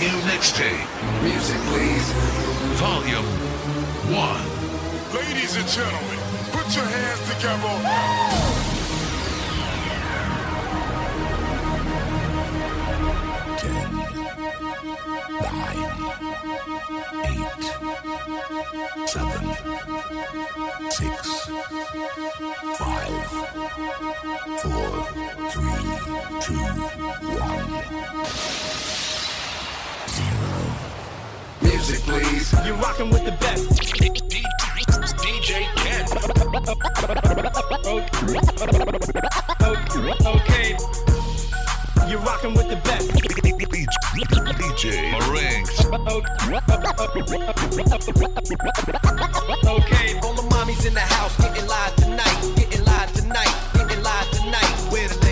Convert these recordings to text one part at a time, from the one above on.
new mixtape. Music, please. Volume 1. Ladies and gentlemen, put your hands together. Ten, nine, eight, seven, six, five, four, three, two, one music, please. You're rocking with the best. DJ Ken. okay. You're rocking with the best. DJ Marinks. Okay, all the mommies in the house getting live tonight, getting live tonight, getting live tonight. Where the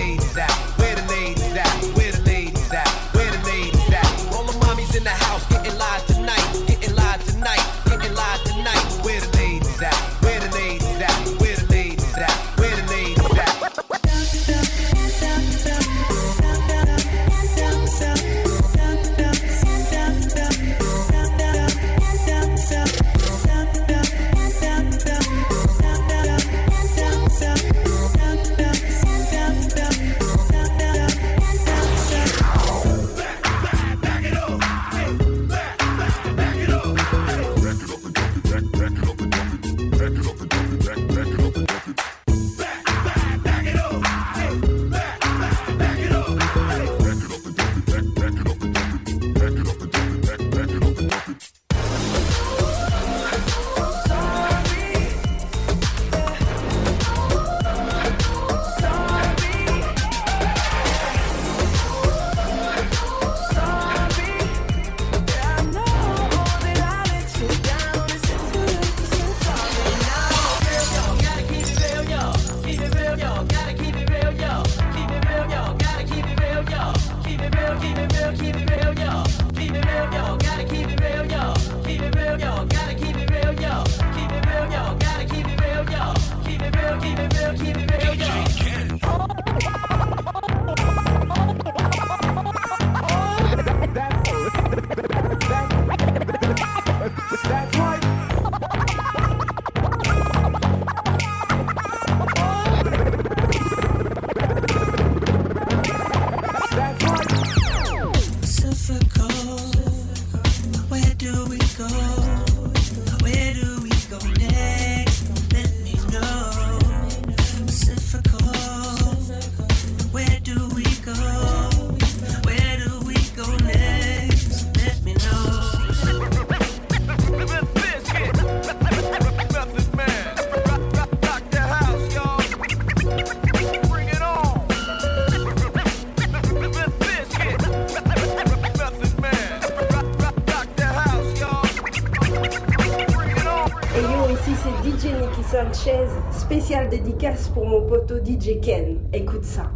spéciale dédicace pour mon poteau DJ Ken. Écoute ça.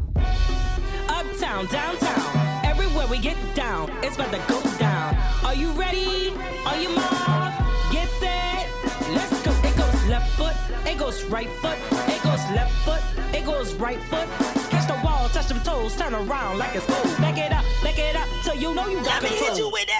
Uptown, downtown, everywhere we get down, it's about to go down. Are you ready? Are you mob? Get set, let's go. It goes left foot, it goes right foot, it goes left foot, it goes right foot. Catch the wall, touch them toes, turn around like it's gold. Back it up, back it up, till you know you got control. Let me hit you with it.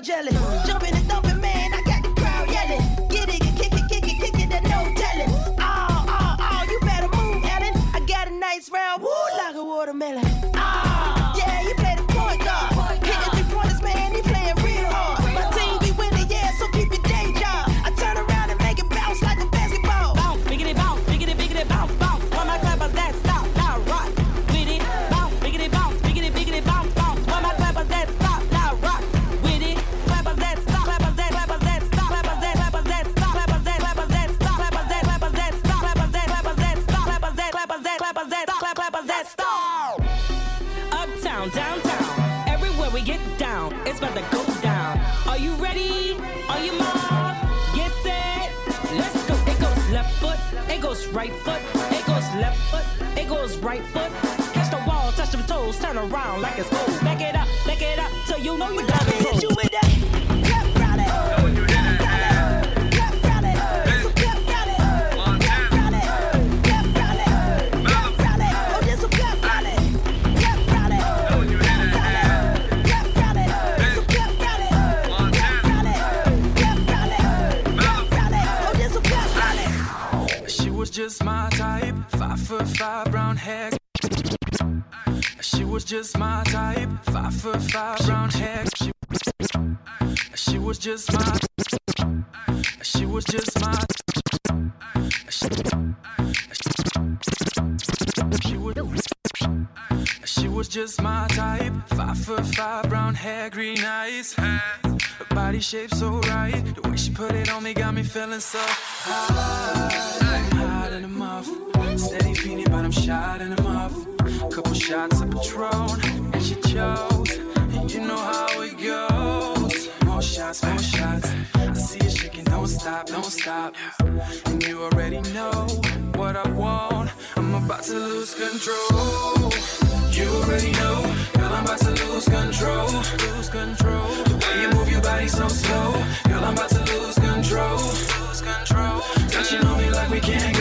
jelly. Jump right foot. Catch the wall, touch them toes, turn around like it's gold. Back it up, back it up, so you know you got it. You with that? Just my type. Five foot five, brown just my type, five foot five, brown hair. She, she was just my. She was just my. Just my type, five foot five, brown hair, green eyes. Her body shape so right, the way she put it on me got me feeling so high. Hot in the mouth, steady feeling, but I'm shot in the mouth. Couple shots of Patron, and she chose. And you know how it goes. More shots, more shots. I see you shaking, don't stop, don't stop. And you already know what I want. I'm about to lose control. You already know, girl, I'm about to lose control. Lose control. The way you move your body so slow, girl, I'm about to lose control. Lose control. Touching on me like we can't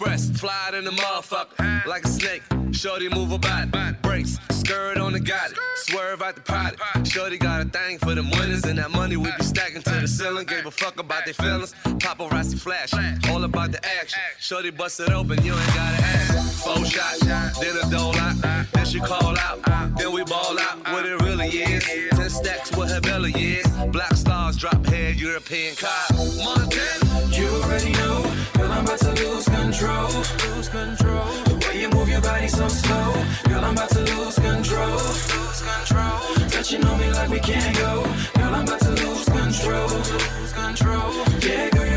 Express, fly in the motherfucker. Like a snake, shorty move her body. Brakes, skirt on the got it. Swerve out the pot. Shorty got a thing for them winners, and that money we be stacking to the ceiling. Gave a fuck about their feelings. Paparazzi flash, all about the action. Shorty bust it open, you ain't gotta ask. Four shots, then a dole out. Then she call out, then we ball out. What it really is. Ten stacks with her belly is. Black stars drop head, European car. Montana. You already know, girl, I'm about to lose control. Lose control. The way you move your body so slow, girl, I'm about to lose control. Lose control. Touching on me like we can't go, girl, I'm about to lose control. Lose control. Yeah, girl,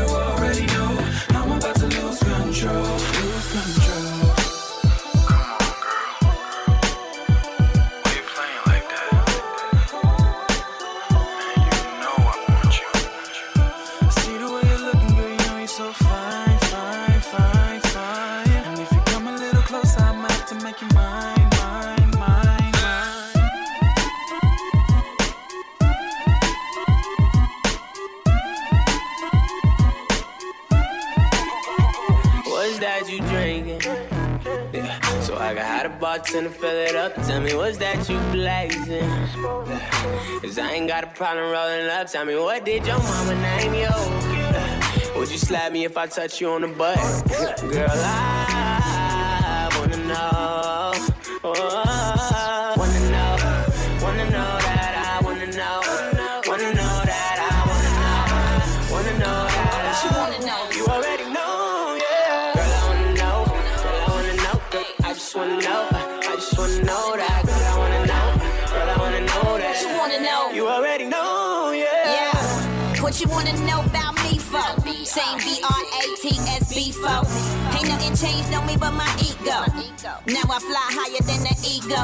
hot a fill it up. Tell me what's that you blazing? Cause I ain't got a problem rolling up. Tell me what did your mama name you? Would you slap me if I touch you on the butt? Girl, I you wanna know about me for? Same B changed on me but my ego. Now I fly higher than the ego.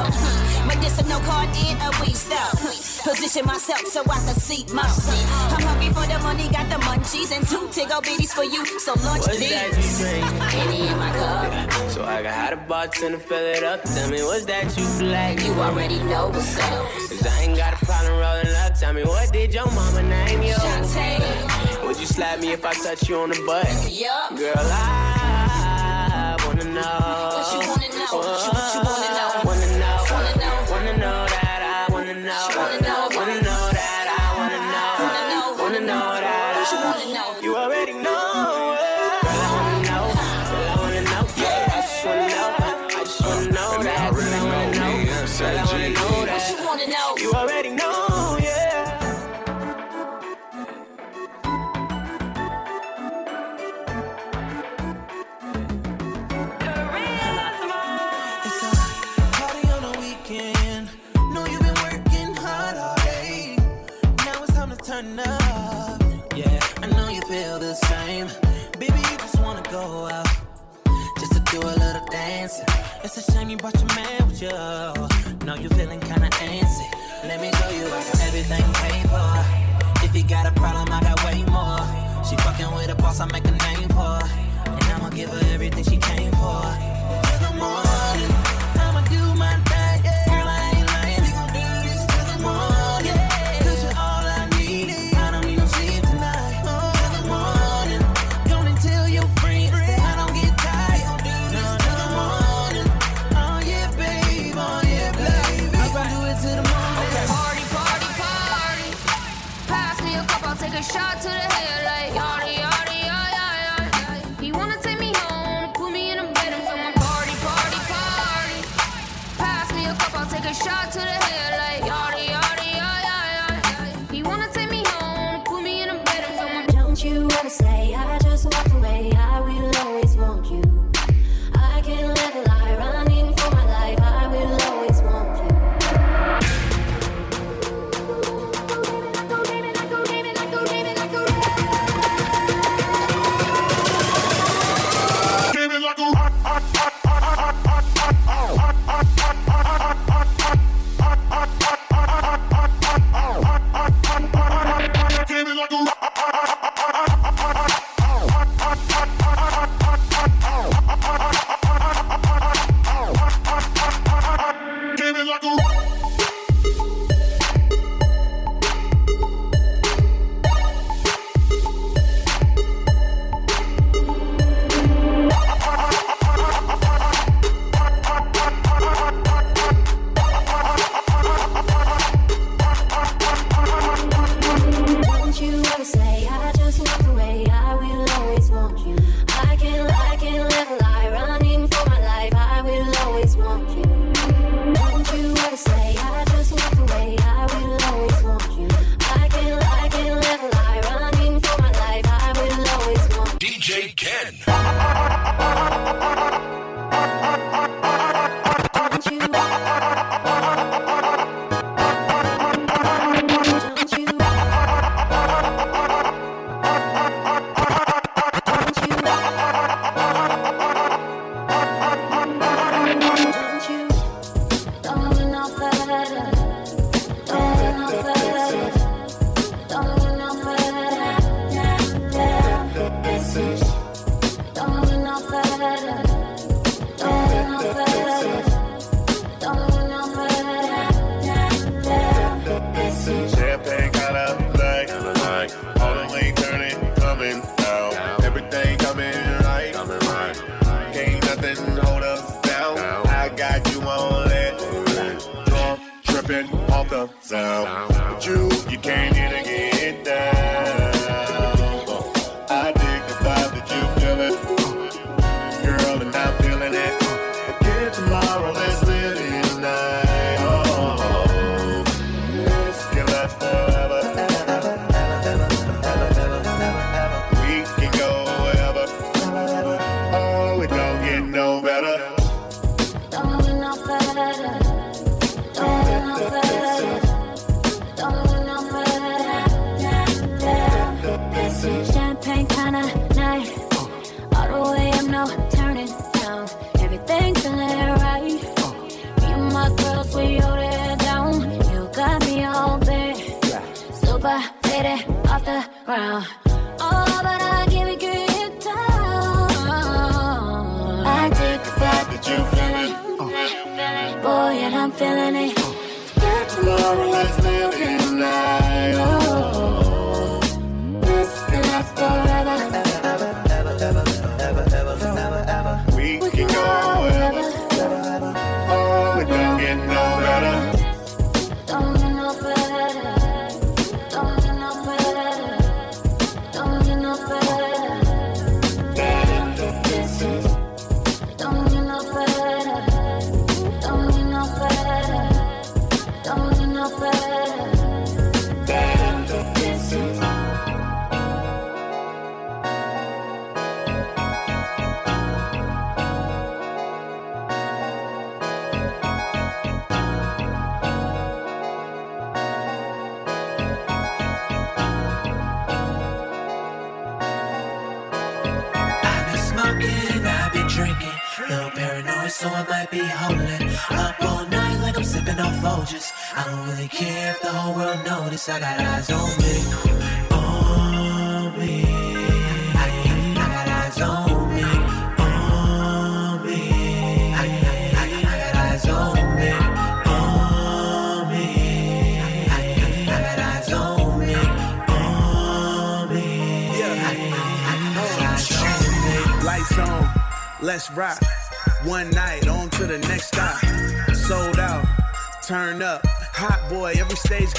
But this a no card in a stuff. Position myself so I can see more. I'm hungry for the money, got the munchies and two tiggle bitties for you. So launch What's that you these. In my cup. So I got hot a bartender fill it up. Tell me what's that you like? You already know what's up. Cause I ain't got a problem rolling up. Tell me what did your mama name you? Would you slap me if I touch you on the butt? Yup. Girl, I What you wanna know? What you, you wanna know? Wanna know. Wanna know. Wanna know that I wanna know. Wanna know. Wanna know that I wanna know. Wanna know. Wanna know that you I wanna know? You already know. yeah. Girl, It's a shame you brought your man with you. Know you feeling kinda antsy. Let me show you I got everything paid for. If you got a problem, I got way more. She fucking with a boss, I make a name for. And I'ma give her everything she came for.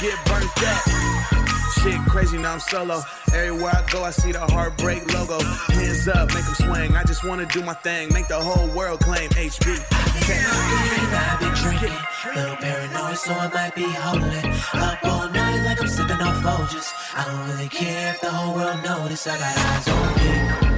Get burnt up. Shit crazy, now I'm solo. Everywhere I go, I see the heartbreak logo. Hands up, make them swing. I just wanna do my thing, make the whole world claim HB. I've been drinking, little paranoid, so I might be holding up all night like I'm sipping on Folgers. I don't really care if the whole world notice. I got eyes on me,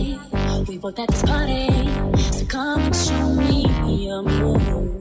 We both at this party, so come and show me your move.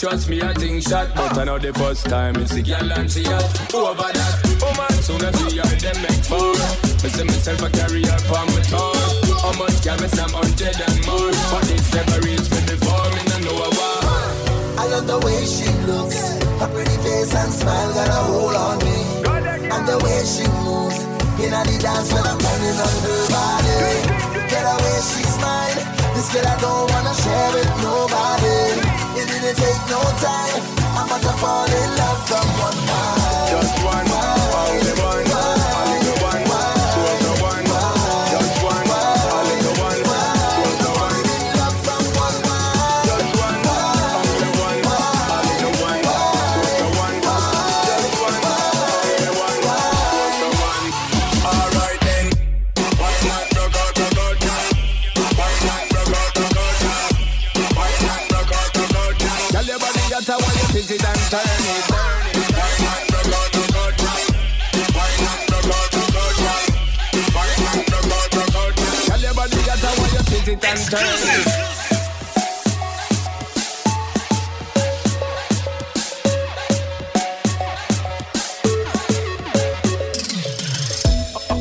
Trust me, I think shot. But I know the first time it's the girl and she hot. Over that, oh man, soon as we are them make four. Me see myself a carry her on my tongue. How much can me some hundred and more? But it's never reached me before, me no know a war. I love the way she looks. Her pretty face and smile got a hold on me. And the way she moves. In the dance when I'm turning on her body. Get away, she's mine. This girl I don't no time. I'm about to fall in love from one night. It.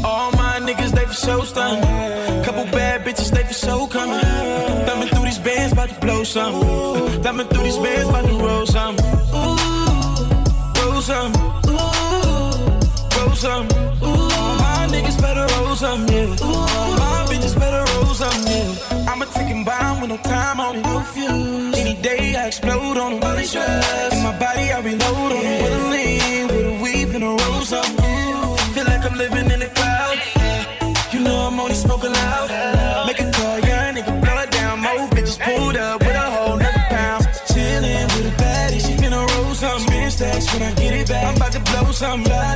All my niggas, they for sure stunned. Couple bad bitches, they for sure coming. Thumbing through these bands, about to blow some. Thumbing through these bands, about to roll some. Roll some. Roll some. Ooh, my niggas better roll some, yeah can bomb with no time on it. No. Any day I explode on them. Body stress. In my body I reload on them. With a lean, with a weave and a rose up. Ooh. Feel like I'm living in a cloud. You know I'm only smoking loud. Make a call, yeah, nigga, blow it down. More bitches pulled up with a whole nother pound. Chilling with a baddie, she finna roll some. Spin stacks when I get it back. I'm about to blow some. Fly,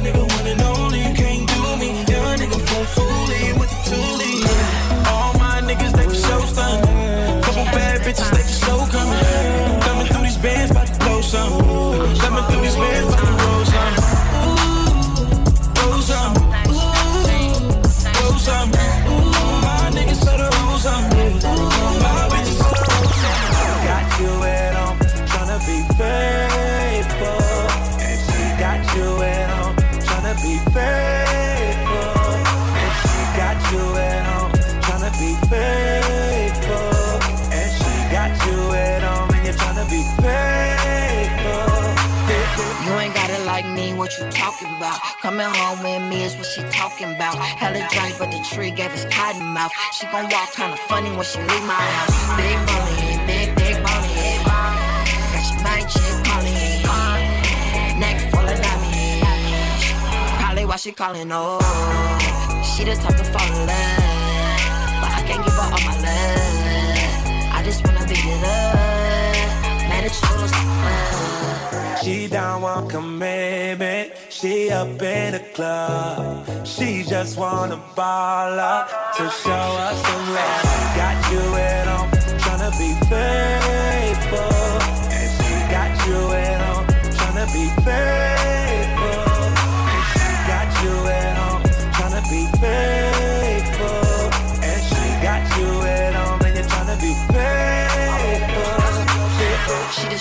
what you talking about? Coming home with me is what she talking about. Hella drunk, but the tree gave us cotton mouth. She gon' walk kinda funny when she leave my house. Big money, big, big money. Got your mind chick money. Neck full of diamonds. Probably why she calling, oh. She the type to fall in love. But I can't give her all my love. I just wanna beat it up. Man, it's yours. She don't want commitment. She up in the club. She just wanna ball up to show us some love. Got you at home, tryna be faithful. And she got you at home, tryna be faithful.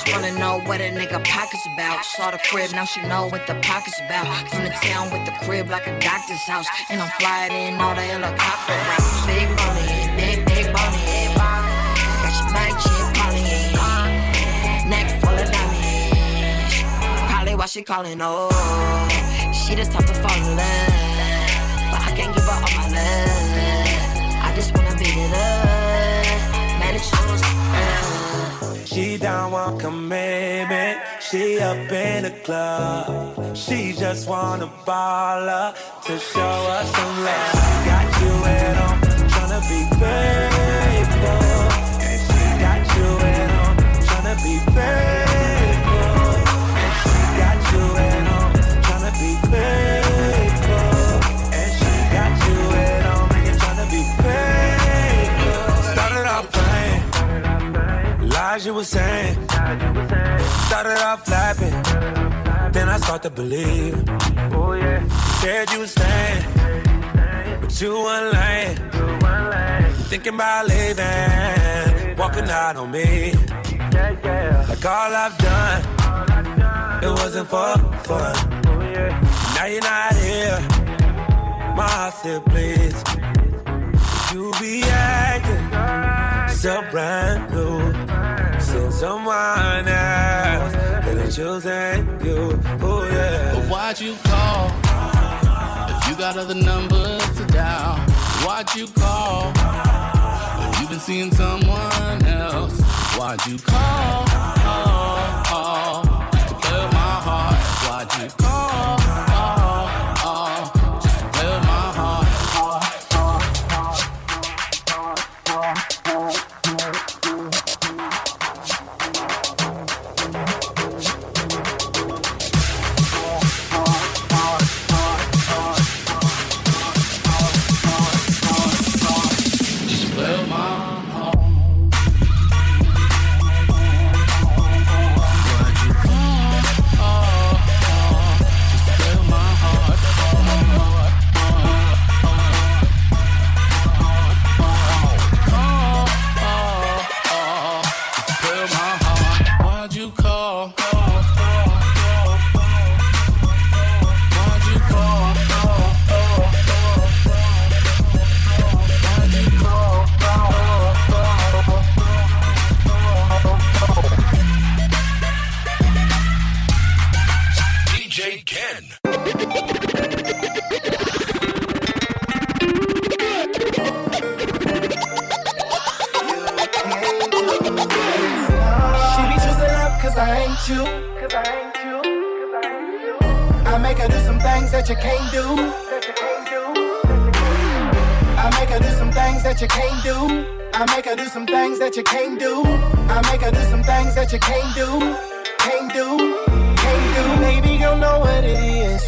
Just wanna know what a nigga pockets about. Saw the crib, now she know what the pockets about. From the town with the crib like a doctor's house. And I'm flying in all the helicopter routes. Big money, big, big money. Got your chip money. Neck full of diamonds. Probably why she calling, oh. She the type to fall in love. But I can't give her all my love. I just wanna beat it up. She down want commitment. She up in the club. She just wanna ball up to show us some love. Got you at home, tryna be faithful. And she got you at home, tryna be faithful. Lies you were saying. Started off laughing. Then I start to believe. Oh yeah. You said you were staying. But you weren't lying. You thinking about leaving. Walking out on me. Like all I've done. It wasn't for fun. Now you're not here. My heart still bleeds. You be acting so brand new. Someone else could have chosen you. Oh yeah. But why'd you call? If you got other numbers to dial, why'd you call? If you've been seeing someone else, why'd you call? Oh, oh, to my heart. Why'd you call? Oh, you can't do. I make her do some things that you can't do. I make her do some things that you can't do. I make her do some things that you can't do. Can't do. Can't do. Baby, you know what it is.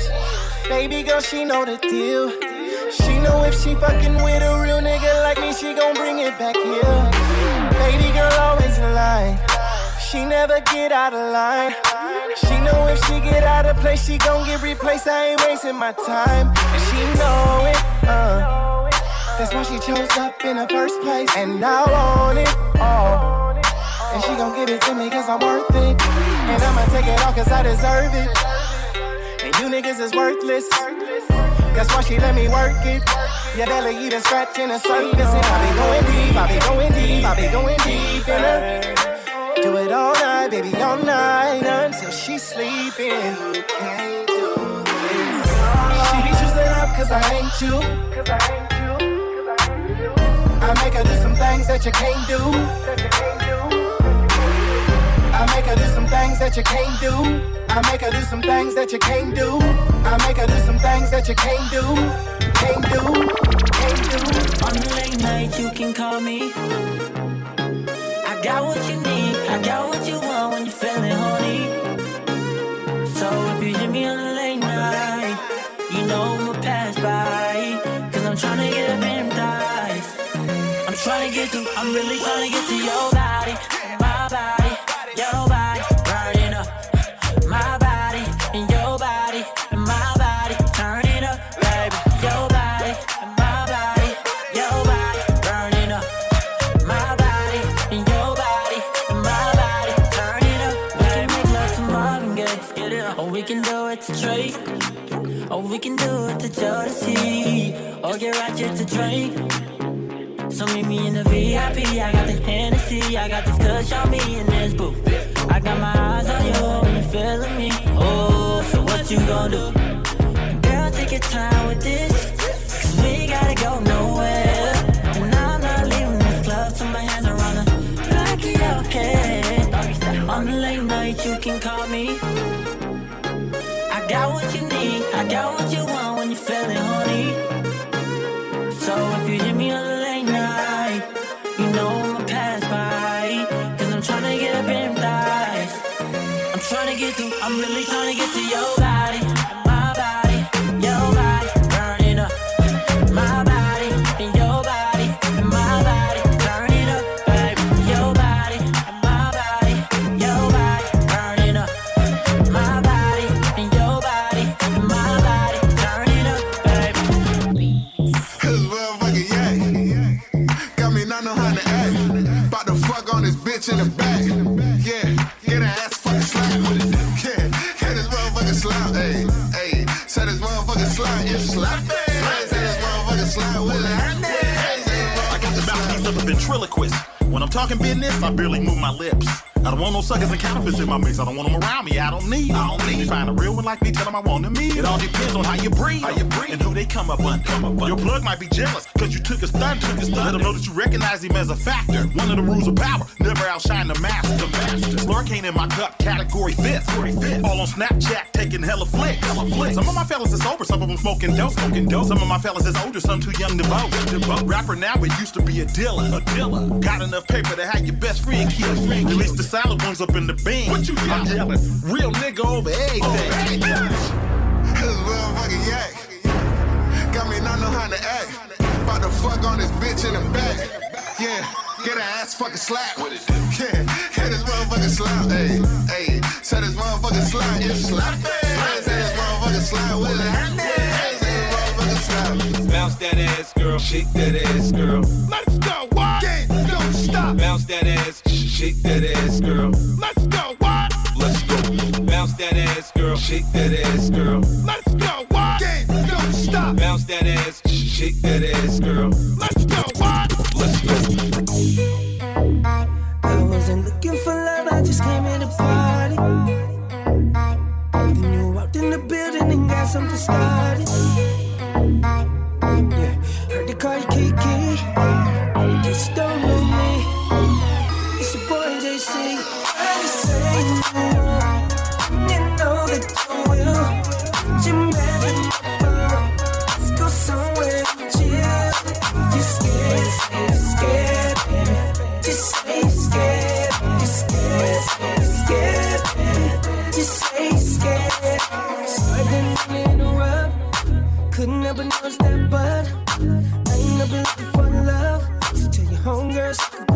Baby girl, she know the deal. She know if she fucking with a real nigga like me, she gon' bring it back here. Baby girl always in line. She never get out of line. She know if she get out of place, she gon' get replaced. I ain't wasting my time. And she know it. Uh. That's why she chose up in the first place. And I want it all. And she gon' give it to me cause I'm worth it. And I'ma take it all cause I deserve it. And you niggas is worthless. That's why she let me work it. Yeah, You barely even scratching the surface. I be going deep, I be going deep, I be going deep in her. Do it all night, baby, all night until she's sleeping. You can't do. She be choosing up cause I ain't you. I you. Make her do some things that you can't do. I make her do some things that you can't do. I make her do some things that you can't do. I make her do some things that you can't do. Can't do. Can't do. On the late night, you can call me. I got what you need. I got what you want when you're feeling horny. So if you hit me on the late night, you know I'ma pass by. Cause I'm tryna get up in them. I'm tryna get to, I'm really tryna get to your Jodeci. Or get ratchet to drink. So meet me in the VIP. I got the Hennessy. I got this kush on me in this booth. I got my eyes on you when you feeling me. Oh, so what you gon' do? Girl, take your time with this. Cause we gotta go nowhere. And I'm not leaving this club till my hands are on the back of. On the late night, you can call me. I got what you need. I got what you to, I'm really tryna get to your body. Talking business, I barely move my lips. I don't want no suckers and counterfeits in my mix. I don't want them around me. I don't need. I don't need. Find a real one like me, tell them I want them me. It all depends on how you breathe. How you breathe. And who they come up under. Come up under. Your plug might be jealous, cause you took his stunt. Took his stunt. Let them know that you recognize him as a factor. One of the rules of power. Never outshine the master. The master. Slurricane in my cup, category fifth. All on Snapchat, taking hella flicks. Hella flicks. Some of my fellas is sober, some of them smoking dope. Smoking dope. Some of my fellas is older, some too young to vote. To vote. Rapper now, it used to be a dealer. A dealer. Got enough paper to have your best friend killed. Release the silent ones up in the beam. What you I'm yelling? Real nigga over everything. Cause motherfucker, yeah. Got me not know how to act. About to fuck on this bitch in the back. Yeah, get her ass fucking slap. Yeah, get this motherfucker slap. Hey, hey, say this motherfucker slap. You slap it. Say this motherfucker slap with it. Hey, say this motherfucker slap. Bounce that ass, girl. Shake that ass, girl. Let's go. What? Game, don't stop. Bounce that ass. Shake that ass, girl. Let's go. What? Let's go. Bounce that ass, girl. Shake that ass, girl. Let's go. What? Game, don't stop. Bounce that ass. Shake that ass, girl. Let's go. What? Let's go. I wasn't looking for love, I just came here to party. And you walked in the building and got something started. Yeah, heard they call you Kiki. And you don't know me, it's your boy JC. I just say you know, that you will. You know. Let's go somewhere chill. You scared, scared, scared, baby. Just say scared, you're scared, scared, scared, baby. Just say never noticed that, but I ain't never looking for love. So tell your homegirls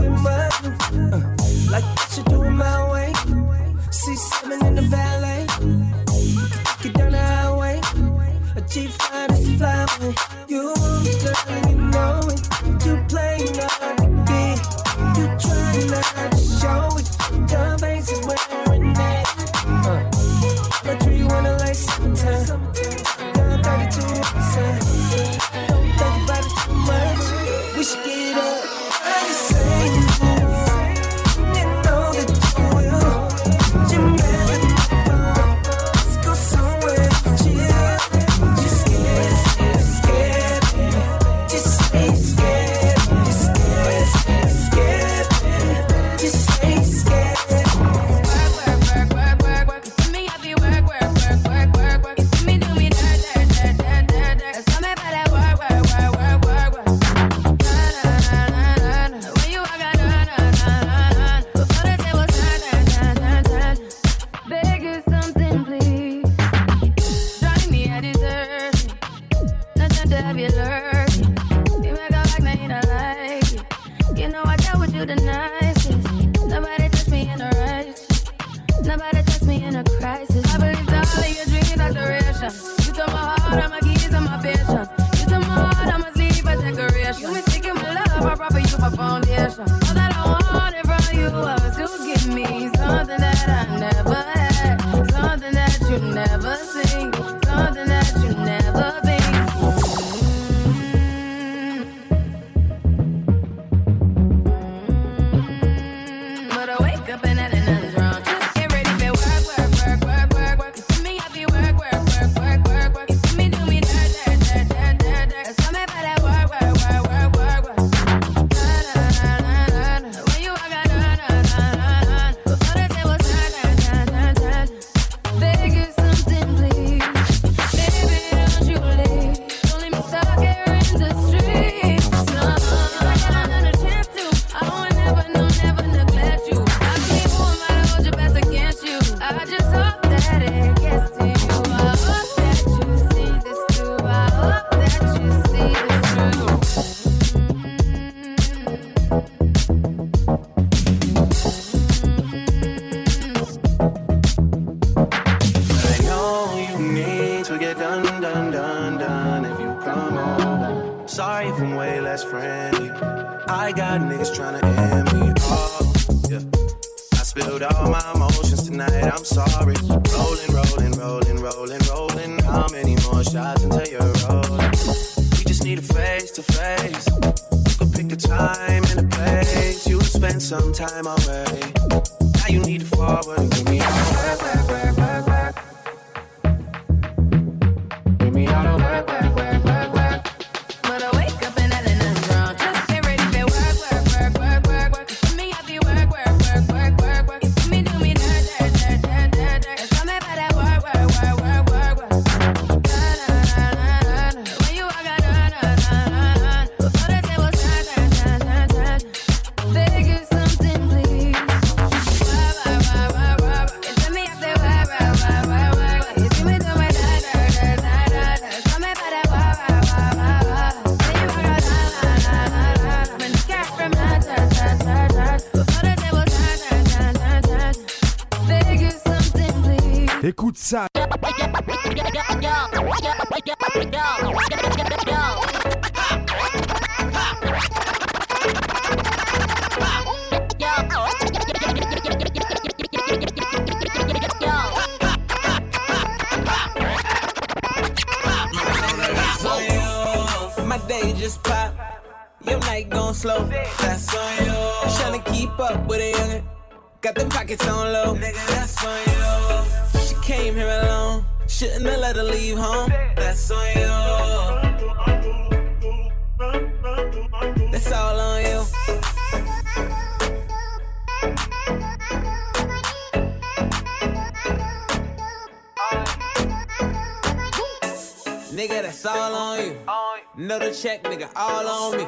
love the check, nigga, all on me.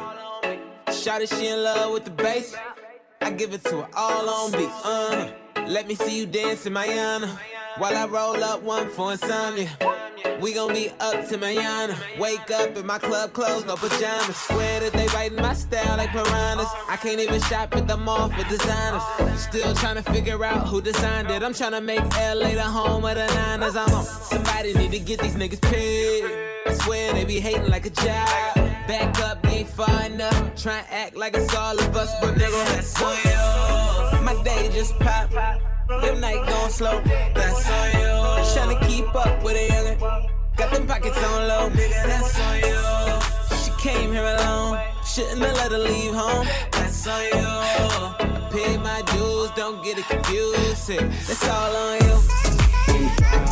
Shawty, she in love with the bass. I give it to her all on beat. Uh, let me see you dance in Miami while I roll up one for insomnia. We gon' be up to Mayana. Wake up in my club clothes, no pajamas. Swear that they writing my style like piranhas. I can't even shop at the mall for designers. Still trying to figure out who designed it. I'm trying to make LA the home of the Niners. I'm on. Somebody need to get these niggas paid. I swear they be hating like a job. Back up, ain't far enough. Try and act like it's all of us, but nigga, that's on you. My day just pop. Your night going slow. That's on you. Tryna keep up with a youngin'. Got them pockets on low. Nigga, that's on you. She came here alone. Shouldn't have let her leave home. That's on you. Paid my dues, don't get it confused. It's all on you.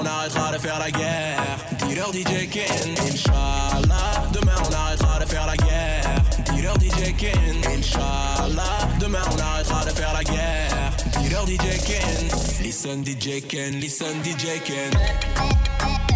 On arrêtera de faire la guerre. Dis-leur DJ Ken. Inch'Allah, demain on arrêtera de faire la guerre. Dis-leur DJ Ken. Inch'Allah, demain on arrêtera de faire la guerre. Dis-leur DJ Ken. Listen DJ Ken, listen DJ Ken.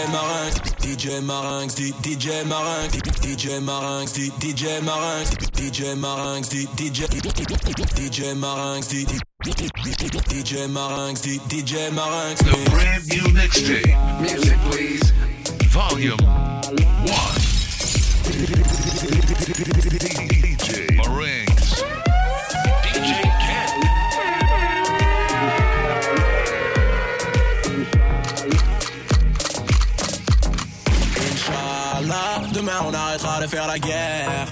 DJ Marinx, DJ Marinx, DJ Marinx, DJ Marinx, DJ Marinx, DJ Marinx, DJ DJ Marinx, DJ Marinx, DJ Marinx. The brand new mixtape. Music, please. Volume 1.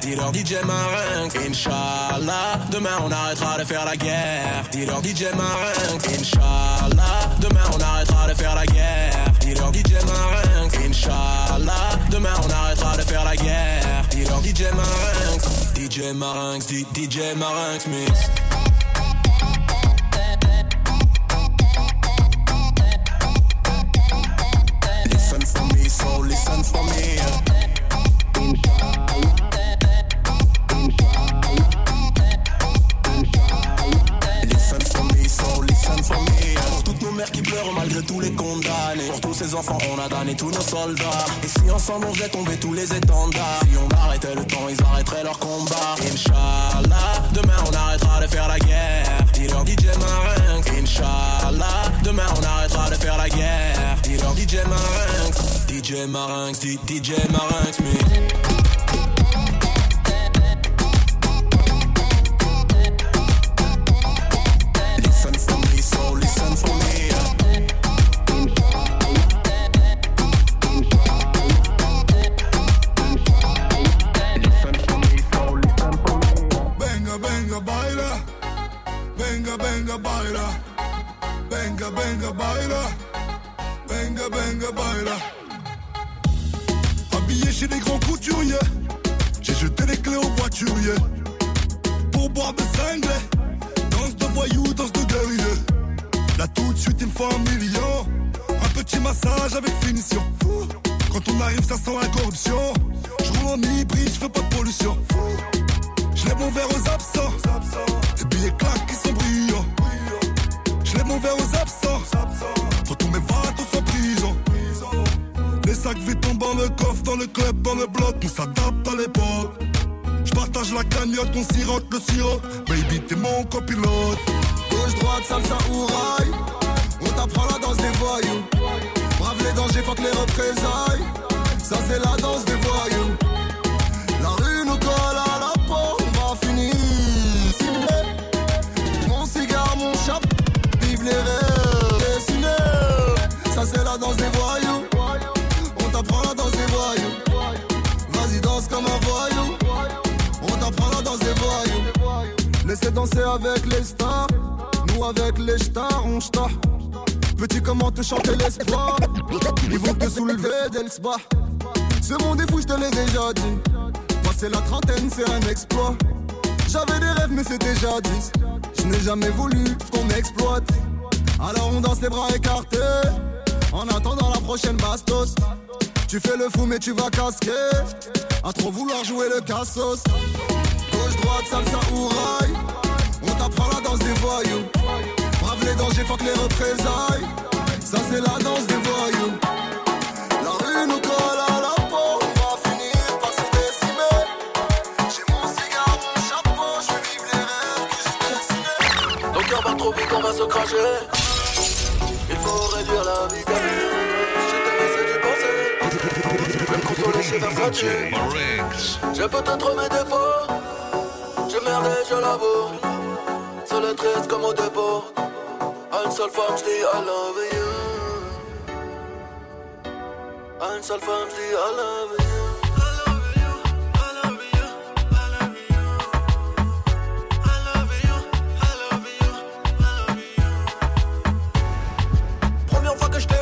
Dis-leur DJ Marinx. Inch'Allah, demain on arrêtera de faire la guerre. Dis-leur DJ Marinx. Inch'Allah, demain on arrêtera de faire la guerre. Dis-leur DJ Marinx. Inch'Allah, demain on arrêtera de faire la guerre. Dis-leur DJ Marinx. DJ Marinx, DJ Marinx mix. Tous nos soldats. Et si ensemble on faisait tomber tous les étendards. Si on arrêtait le temps, ils arrêteraient leur combat. Inch'Allah, demain on arrêtera de faire la guerre. Dis-leur DJ Marinx. Inch'Allah, demain on arrêtera de faire la guerre. Dis-leur DJ Marinx. DJ Marinx, DJ Marinx, mais. Représailles. Ça, c'est la danse des voyous. La rue nous colle à la peau, on va finir. Ciblé. Mon cigare, mon chapeau. Vive les rêves. Dessinés. Ça, c'est la danse des voyous. On t'apprend la danse des voyous. Vas-y, danse comme un voyou. On t'apprend la danse des voyous. Laissez danser avec les stars. Nous avec les stars, on star. Petit, comment te chanter l'espoir? Ils vont te soulever dès le. Ce monde est fou, je te l'ai déjà dit. Passer la trentaine, c'est un exploit. J'avais des rêves, mais c'était jadis. Je n'ai jamais voulu qu'on m'exploite. Alors on danse les bras écartés. En attendant la prochaine bastos. Tu fais le fou, mais tu vas casquer. À trop vouloir jouer le cassos. Gauche, droite, salsa ou rail. On t'apprend la danse des voyous. Brave les dangers, fuck les représailles. Ça, c'est la danse des voyous. La rue nous colle à la peau. On va finir par se décimer. J'ai mon cigare, mon chapeau. Je vais vivre les rêves que j'ai dessinés. Nos cœurs battent trop vite, on va se cracher. Il faut réduire la vitesse. Je t'aimais, c'est du passé. Je vais me consoler chez Versace. J'ai peut-être mes défauts. J'ai merdé, je l'avoue. Seul et triste comme au dépôt. À une seule femme, je dis I love. À une seule femme, je dis I love you. Fois que je t'ai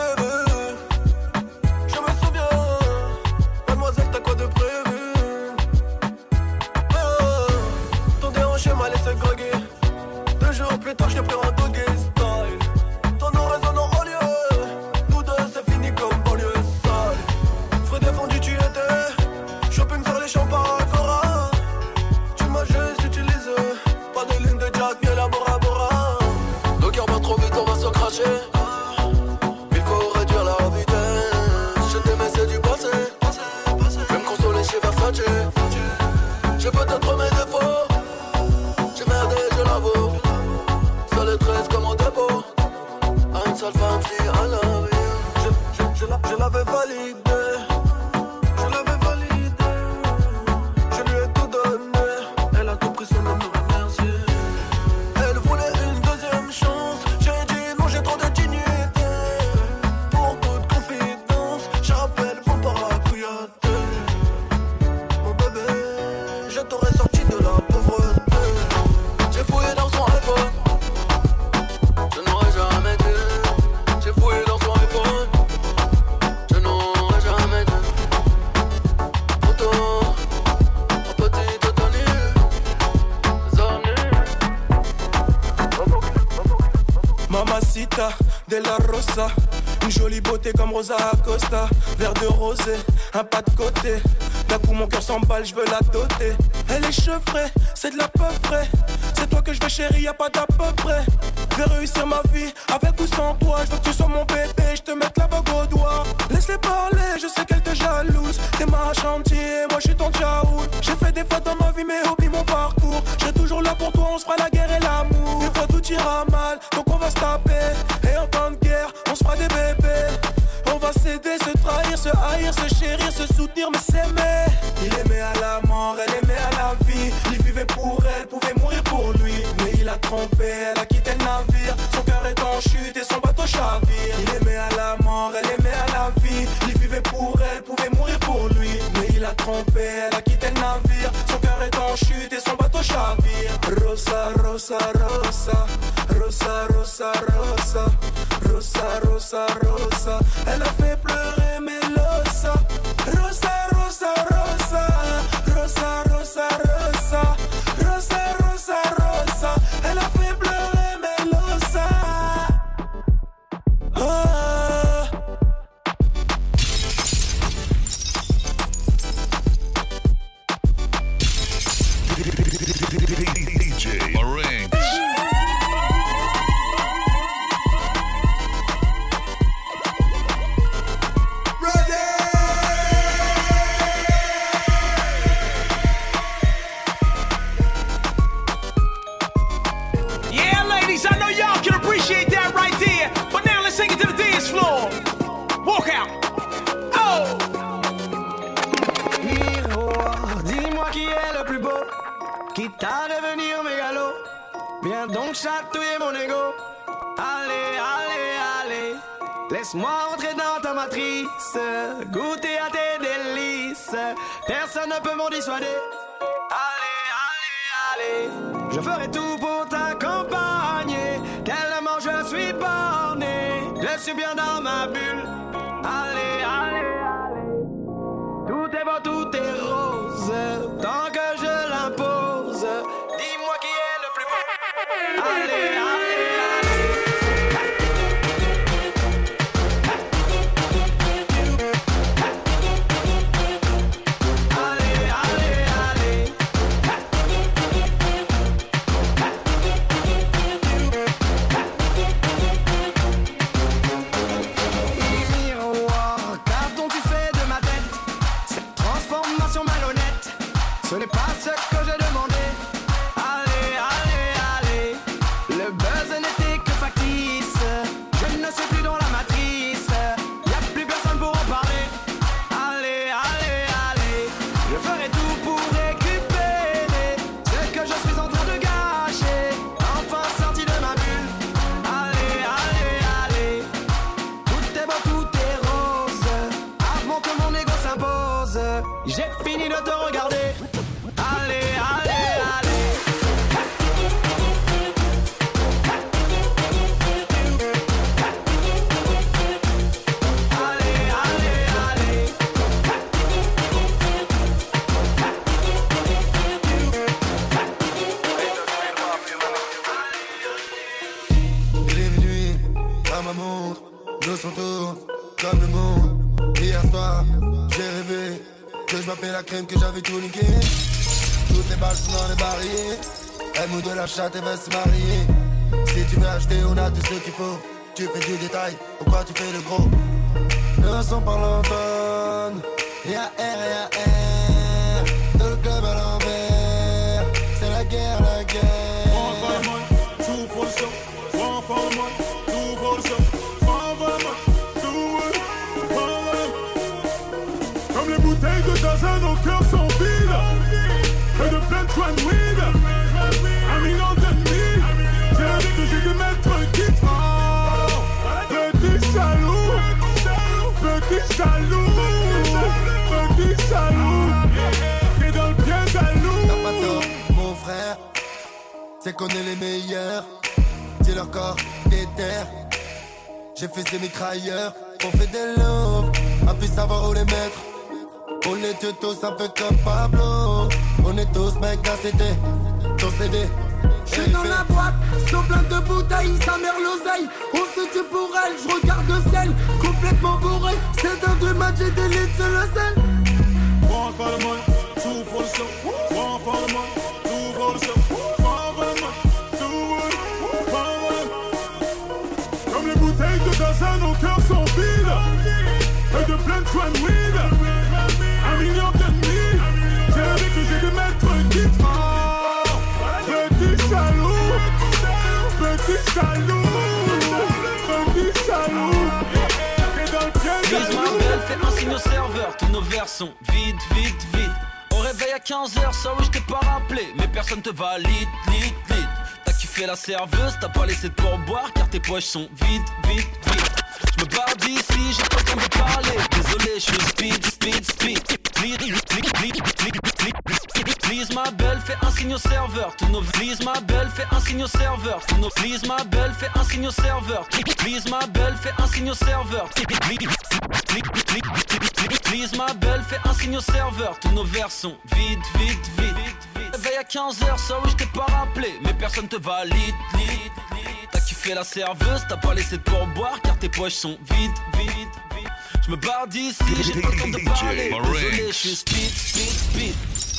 Acosta Verre de rosé, un pas de côté. D'un coup mon cœur s'emballe, je veux la doter. Elle est chevrée, c'est de la peu près C'est toi que je veux chérie, y a pas d'à peu près. Je vais réussir ma vie, avec ou sans toi. Je veux que tu sois mon bébé, je te mette la bague au doigt. Laisse-les parler, je sais qu'elle te jalouse. T'es ma chantier, moi je suis ton tchaoul J'ai fait des fautes dans ma vie mais oublie se chérir, se soutenir mais s'aimer Allez, allez, allez. Je ferai tout pour t'accompagner. Tellement je suis borné. Je suis bien dans ma bulle. Je m'appelle la crème, que j'avais tout niqué. Toutes les balles sont dans les barrières. Elle mouille de la chatte et va se marier. Si tu veux acheter, on a tout ce qu'il faut. Tu fais du détail, pourquoi tu fais le gros? Le son par l'automne, y'a R et y'a R. Est les meilleurs. C'est leur corps, des terres. J'ai fait ces mitrailleurs. On fait des love. A pu savoir où les mettre. On est tous un peu comme Pablo. On est tous mecs d'un CD. Ton CD. Je suis dans la boîte, sont plein de bouteilles, sa mère l'oseille. On se tue pour elle, je regarde le ciel, complètement bourré. C'est un deux match, j'ai des litres, c'est le sel. One for the money, two for the show. One for the money, two for the show. De Zaza, nos cœurs sont vides. Et de plein de joints de weed. Un million d'ennemis. J'ai envie que j'ai de mettre un. Oh, petit jaloux. Petit jaloux. Petit jaloux. T'es dans le fais un signe au serveur, tous nos verres sont vides, vides, vides. Au réveil à 15h, ça oui, je t'ai pas rappelé, mais personne te valide, lit, kiffé la serveuse, t'as pas laissé de pourboire, car tes poches sont vides, vides, vides. Je me barre d'ici, j'ai pas le temps de parler. Désolé, je suis speed, speed, speed. Please, ma belle, fais un signe au serveur. Nos please, ma belle, fais un signe au serveur. Tous nos please, ma belle, fais un signe au serveur. Please, ma belle, fais un signe au serveur. Please, ma belle, fais un signe au serveur. Tous nos verres sont vides, vides, vides. Réveil à 15h, ça oui, je t'ai pas rappelé, mais personne te valide, lit, lit. T'as kiffé la serveuse, t'as pas laissé de pourboire, car tes poches sont vides, vides, vides. Je me barre d'ici, j'ai pas le temps de parler. Désolé, je suis speed, speed, speed.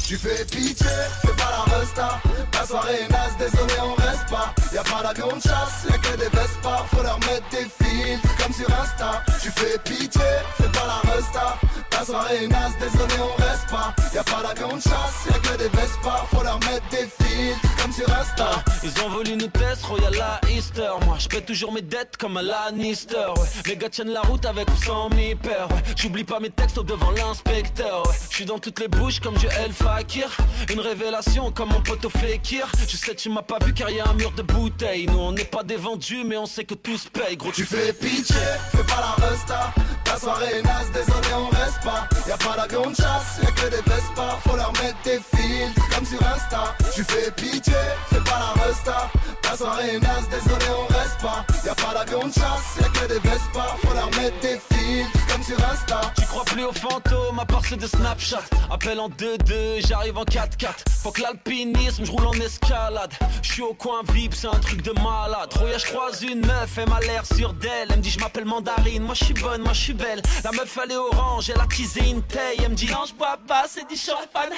Tu fais pitié, fais pas la resta La soirée est naze, désolé on reste pas Y'a pas d'avion de chasse, y'a que des Vespa Faut leur mettre des filtres comme sur Insta Tu fais pitié, fais pas la resta La soirée est naze, désolé on reste pas. Y'a pas d'avion de chasse, y'a que des Vespa. Faut leur mettre des filtres comme sur Insta Ils ont voulu nous tester, Royal à Easter Moi je paie toujours mes dettes comme un Lannister ouais. Les gars tiennent la route avec ou sans mes pères ouais. J'oublie pas mes textes devant l'inspecteur ouais. Je suis dans toutes les bouches comme je El Fakir. Une révélation comme mon poteau Fekir. Je sais tu m'as pas vu car y a un mur de bouteilles. Nous on n'est pas des vendus mais on sait que tout se paye Gros. Tu fais pitié, fais pas la resta. La soirée est naze, désolé on reste pas. Y'a pas d'avion de chasse, y'a que des Vespa. Faut leur mettre des filtres comme sur Insta. Tu fais pitié, fais pas la resta. La soirée est naze, désolé on reste pas. Y'a pas l'avion de chasse. Y'a que des Vespa, faut leur mettre des filtres comme sur Insta. Tu crois plus aux fantômes à part ceux de Snapchat. Appel en 2-2, j'arrive en 4-4 Faut que l'alpinisme, je roule en escalade. Je suis au coin VIP, c'est un truc de malade. Roya, je croise une meuf, elle m'a l'air sur d'elle. Elle me dit je m'appelle Mandarine, moi je suis bonne, moi je suis belle. La meuf elle est orange, elle a teasé une taille. Elle me dit non je bois pas, c'est du champagne.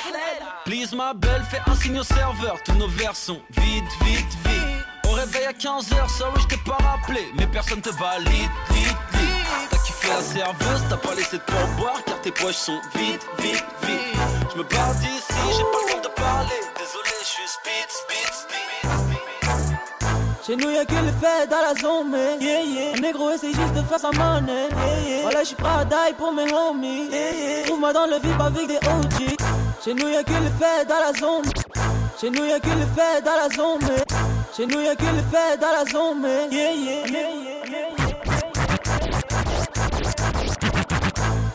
Please ma belle, fais un signe au serveur. Tous nos verres vides, vite, vite Au réveil à 15h, ça oui je pas rappelé Mais personne te valide, lit, lit T'as kiffé la serveuse, t'as pas laissé de pourboire Car tes poches sont vides, vides, vides Je me barre d'ici, j'ai pas le temps de parler Désolé, je suis speed, speed, speed Chez nous y'a que les fêtes à la zone, yeah, yeah. Un négro essaie juste de faire sa monnaie. Yeah, yeah. Voilà, j'suis prêt à die pour mes homies. Yeah, yeah. Trouve-moi dans le VIP avec des OG. Chez nous y'a que les fêtes à la zone. Chez nous y'a que les fêtes à la zone, mais Chez nous y'a que les fêtes à la zone, mais yeah, yeah, yeah,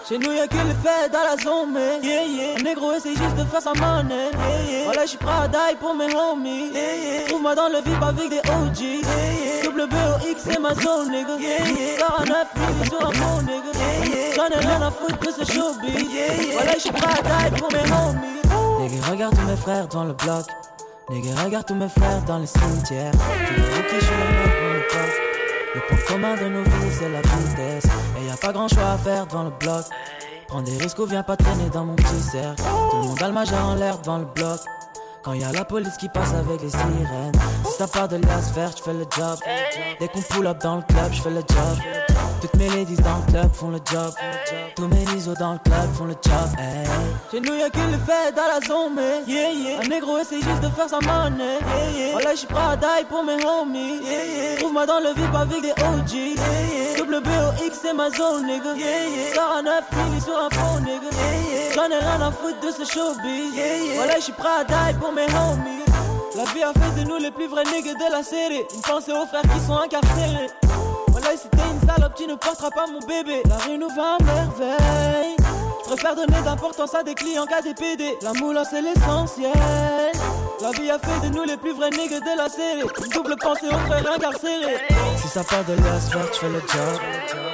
Chez nous y'a que les fêtes à la zone, mais yeah, yeah. Un négro essaie juste de faire sa monnaie. Yeah, yeah. Voilà, j'suis prêt à die pour mes homies. Yeah, yeah. Trouve-moi dans le VIP avec des OG. Yeah, yeah. WBOX, c'est ma zone, nigga. Star à 9 minutes sur un fond, nigga. Yeah, yeah. J'en ai rien à foutre de ce showbiz. Yeah, yeah. Voilà, j'suis prêt à die pour mes homies. Nigga, regarde tous mes frères dans le bloc. Nigga, regarde tous mes frères dans les cimetières. Tu dis ok, je suis le mec le poste. Le point commun de nos vies, c'est la vitesse. Et y a pas grand choix à faire devant le bloc. Prends des risques ou viens pas traîner dans mon petit cercle. Tout le monde a le majeur en l'air devant le bloc. Quand y a la police qui passe avec les sirènes. Si t'as pas de liasse verte, j'fais le job. Dès qu'on pull up dans le club, j'fais le job. Toutes mes ladies dans le club font le job. Tous mes isos dans le club font le job. Hey. Chez nous y'a que les fêtes à la zone, mais yeah, yeah. Un négro essaie juste de faire sa monnaie. Yeah, yeah. Voilà, j'suis prêt à die pour mes homies. Yeah, yeah. Trouve-moi dans le VIP avec des OG. Yeah, yeah. WBOX, c'est ma zone, nigga. Yeah, yeah. Sors à 9 milli sur un fond, nigga. J'en ai rien à foutre de ce showbiz. Voilà, j'suis prêt à die pour mes homies. La vie a fait de nous les plus vrais niggas de la série. Une pensée aux frères qui sont incarcérés. Voilà, si t'es une salope, tu ne porteras pas mon bébé. La rue nous va à merveille. Préfère donner d'importance à des clients qu'à des PD. La moula, c'est l'essentiel. La vie a fait de nous les plus vrais niggas de la série. Double pensée aux frères incarcérés. Si ça part de l'as vert, je fais le job.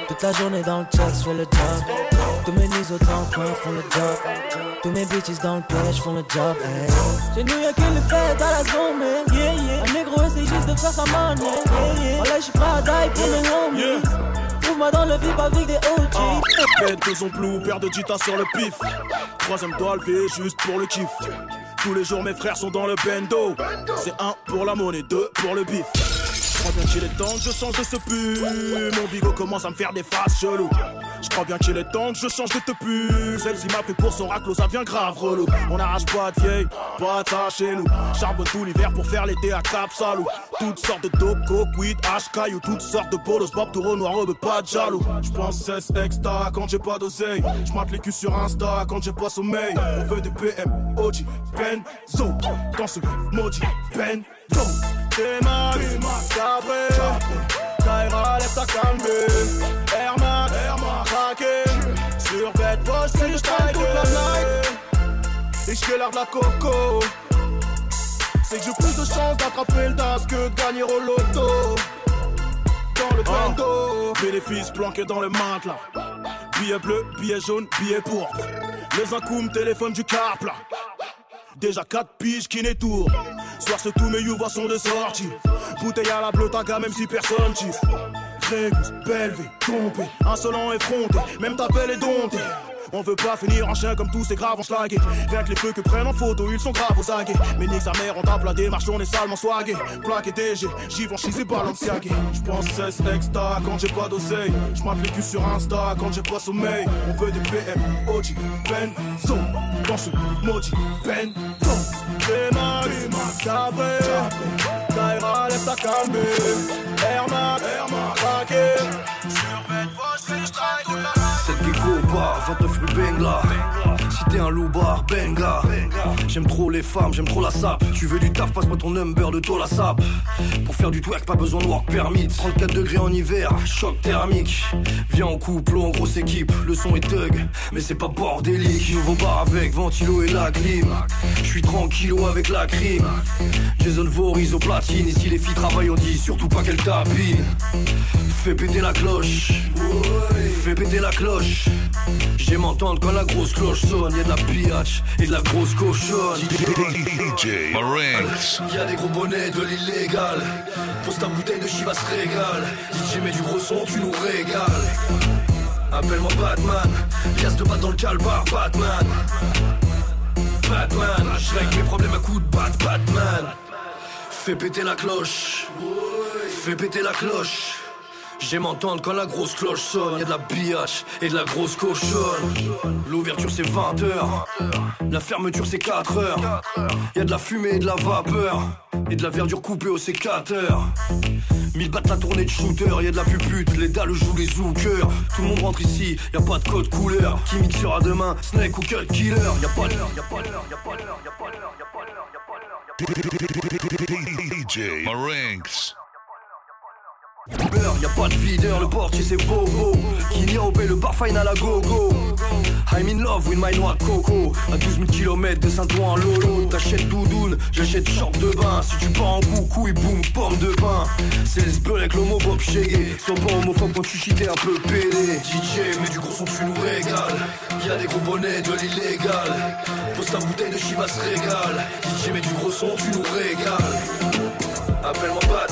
Toute la journée dans le chat, je fais le job. Tous mes nids dans le font le job. Tous mes bitches dans le piège font le job. Hey. Chez nous y'a que les fêtes à la zone, mais yeah, yeah. Un négro essaie juste de faire sa monnaie. Yeah, yeah. Voilà, j'suis prêt à die pour homies. Trouve-moi dans le VIP avec des OG. Pète de son plou, paire de Jita sur le pif. Troisième doigt levé juste pour le kiff. Tous les jours mes frères sont dans le bendo. C'est un pour la monnaie, deux pour le bif. Je crois bien qu'il est temps que je change de ce pu. Mon bigot commence à me faire des faces cheloues. Je crois bien qu'il est temps que je change de te pu. Celle-ci m'a pris pour son raclo, ça vient grave relou. On arrache pas de vieille, pas de chez nous. Charbonne tout l'hiver pour faire l'été à Cap Salou. Toutes sortes de dope, coke, weed, hash, caillou. Toutes sortes de bolos, bob, taureau, noir, robe, pas de jaloux. Je pense 16 extra quand j'ai pas d'oseille. Je les culs sur Insta quand j'ai pas sommeil. On veut des PM, OG, Benzo. Dans ce maudit Benzo. T-Max, Cabré, Kaira, lève ta calmée. Air Max, craqué. Sur bête, poche, c'est le style toute la night. Et j'fais l'air de la coco. C'est que j'ai plus de chance d'attraper le DAS que de gagner au loto. Dans le bando. Bénéfice planqué dans le matelas. Billet bleu, billet jaune, billet pourpre. Les incoums, téléphone du cap là. Déjà 4 piges qui n'étourent. Soir ce tous mes youvas sont de sortie. Bouteille à la blotaga même si personne tisse. Grégus, Belvé, trompé, insolent effronté. Même ta pelle est domptée. On veut pas finir en chien comme tous ces graves en schlagué. Rien que les feux que prennent en photo, ils sont graves aux aguets. Mais nique sa mère, on tape la démarche, on est salement swagué. Plaqué DG, j'y vends chez Balenciaga. J'pense 16 extra quand j'ai pas d'oseille. J'mate les culs sur Insta quand j'ai pas sommeil. On veut des PM, OG, Benzo. Dans ce maudit Benzo. T-Max, Cabré, Kaira, lève ta calmée. Air Max, craqué. Sur bête, poche, c'est Boah, wat een laat. T'es un benga. J'aime trop les femmes, j'aime trop la sape. Tu veux du taf, passe-moi ton number de toi la sape. Pour faire du twerk, pas besoin de work permit. 34 degrés en hiver, choc thermique. Viens en couple ou en grosse équipe. Le son est thug, mais c'est pas bordélique. Nouveau bar avec ventilo et la clim. Je suis tranquillo avec la crime. Jason Voorhees au platine. Et si les filles travaillent, on dit surtout pas qu'elles tapinent. Fais péter la cloche. Fais péter la cloche. J'aime entendre quand la grosse cloche sonne. Y'a de la pillage et de la grosse cochonne. DJ Marinx. Y'a des gros bonnets de l'illégal. Pose ta bouteille de Chivas régale. DJ mets du gros son, tu nous régales. Appelle-moi Batman. De batte dans le calbar, Batman. Batman. Je règle mes problèmes à coups de bat, Batman. Fais péter la cloche. Fais péter la cloche. J'aime entendre quand la grosse cloche sonne. Y'a de la biatch et de la grosse cochonne. L'ouverture c'est 20h. La fermeture c'est 4h. Y'a de la fumée et de la vapeur. Et de la verdure coupée au sécateur. Mille battent la tournée de shooter. Y'a de la pupute, les dalles jouent les zookers. Tout le monde rentre ici, y a pas de code couleur. Qui mixera demain, Snake ou Cut Killer? Y'a pas l'heure, y'a pas l'heure, y'a pas l'heure, y'a pas l'heure, y'a pas l'heure, y'a pas l'heure. DJ Marinx. Beurre, y a pas de videur, le portier c'est Bobo. Au le bar fine à la gogo. I'm in love with my noix coco. À 12 000 km de Saint-Ouen en Lolo. T'achètes doudoune, j'achète short de bain. Si tu pars en coucou et boum, pomme de pain. C'est les spurs avec l'homo Bob Shaggy. Sois pas homophobe quand tu chitais un peu pédé. DJ, mais du gros son tu nous régales. Y'a des gros bonnets de l'illégal. Pose ta bouteille de Chivas régale DJ, mais du gros son tu nous régales. Appelle-moi Batman